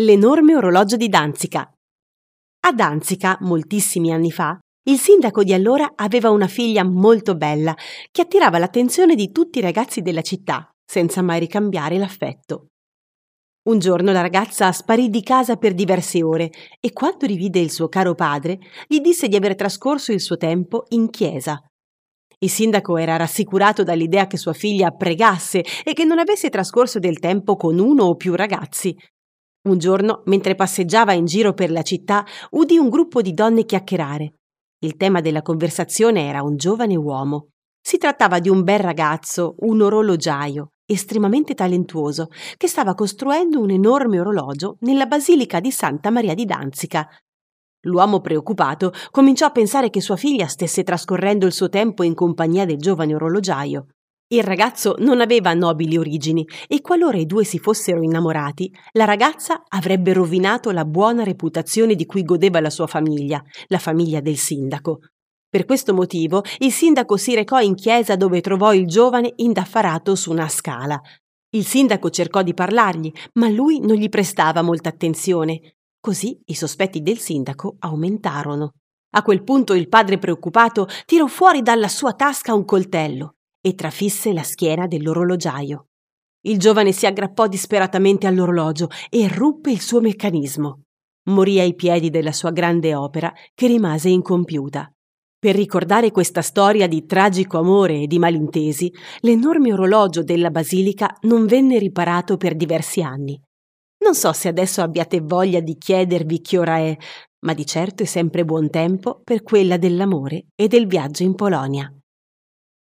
L'enorme orologio di Danzica. A Danzica, moltissimi anni fa, il sindaco di allora aveva una figlia molto bella che attirava l'attenzione di tutti i ragazzi della città, senza mai ricambiare l'affetto. Un giorno la ragazza sparì di casa per diverse ore e quando rivide il suo caro padre, gli disse di aver trascorso il suo tempo in chiesa. Il sindaco era rassicurato dall'idea che sua figlia pregasse e che non avesse trascorso del tempo con uno o più ragazzi, un giorno, mentre passeggiava in giro per la città, udì un gruppo di donne chiacchierare. Il tema della conversazione era un giovane uomo. Si trattava di un bel ragazzo, un orologiaio, estremamente talentuoso, che stava costruendo un enorme orologio nella basilica di Santa Maria di Danzica. L'uomo preoccupato cominciò a pensare che sua figlia stesse trascorrendo il suo tempo in compagnia del giovane orologiaio. Il ragazzo non aveva nobili origini e qualora i due si fossero innamorati, la ragazza avrebbe rovinato la buona reputazione di cui godeva la sua famiglia, la famiglia del sindaco. Per questo motivo il sindaco si recò in chiesa dove trovò il giovane indaffarato su una scala. Il sindaco cercò di parlargli, ma lui non gli prestava molta attenzione. Così i sospetti del sindaco aumentarono. A quel punto il padre preoccupato tirò fuori dalla sua tasca un coltello e trafisse la schiena dell'orologiaio. Il giovane si aggrappò disperatamente all'orologio e ruppe il suo meccanismo. Morì ai piedi della sua grande opera che rimase incompiuta. Per ricordare questa storia di tragico amore e di malintesi, l'enorme orologio della basilica non venne riparato per diversi anni. Non so se adesso abbiate voglia di chiedervi che ora è, ma di certo è sempre buon tempo per quella dell'amore e del viaggio in Polonia.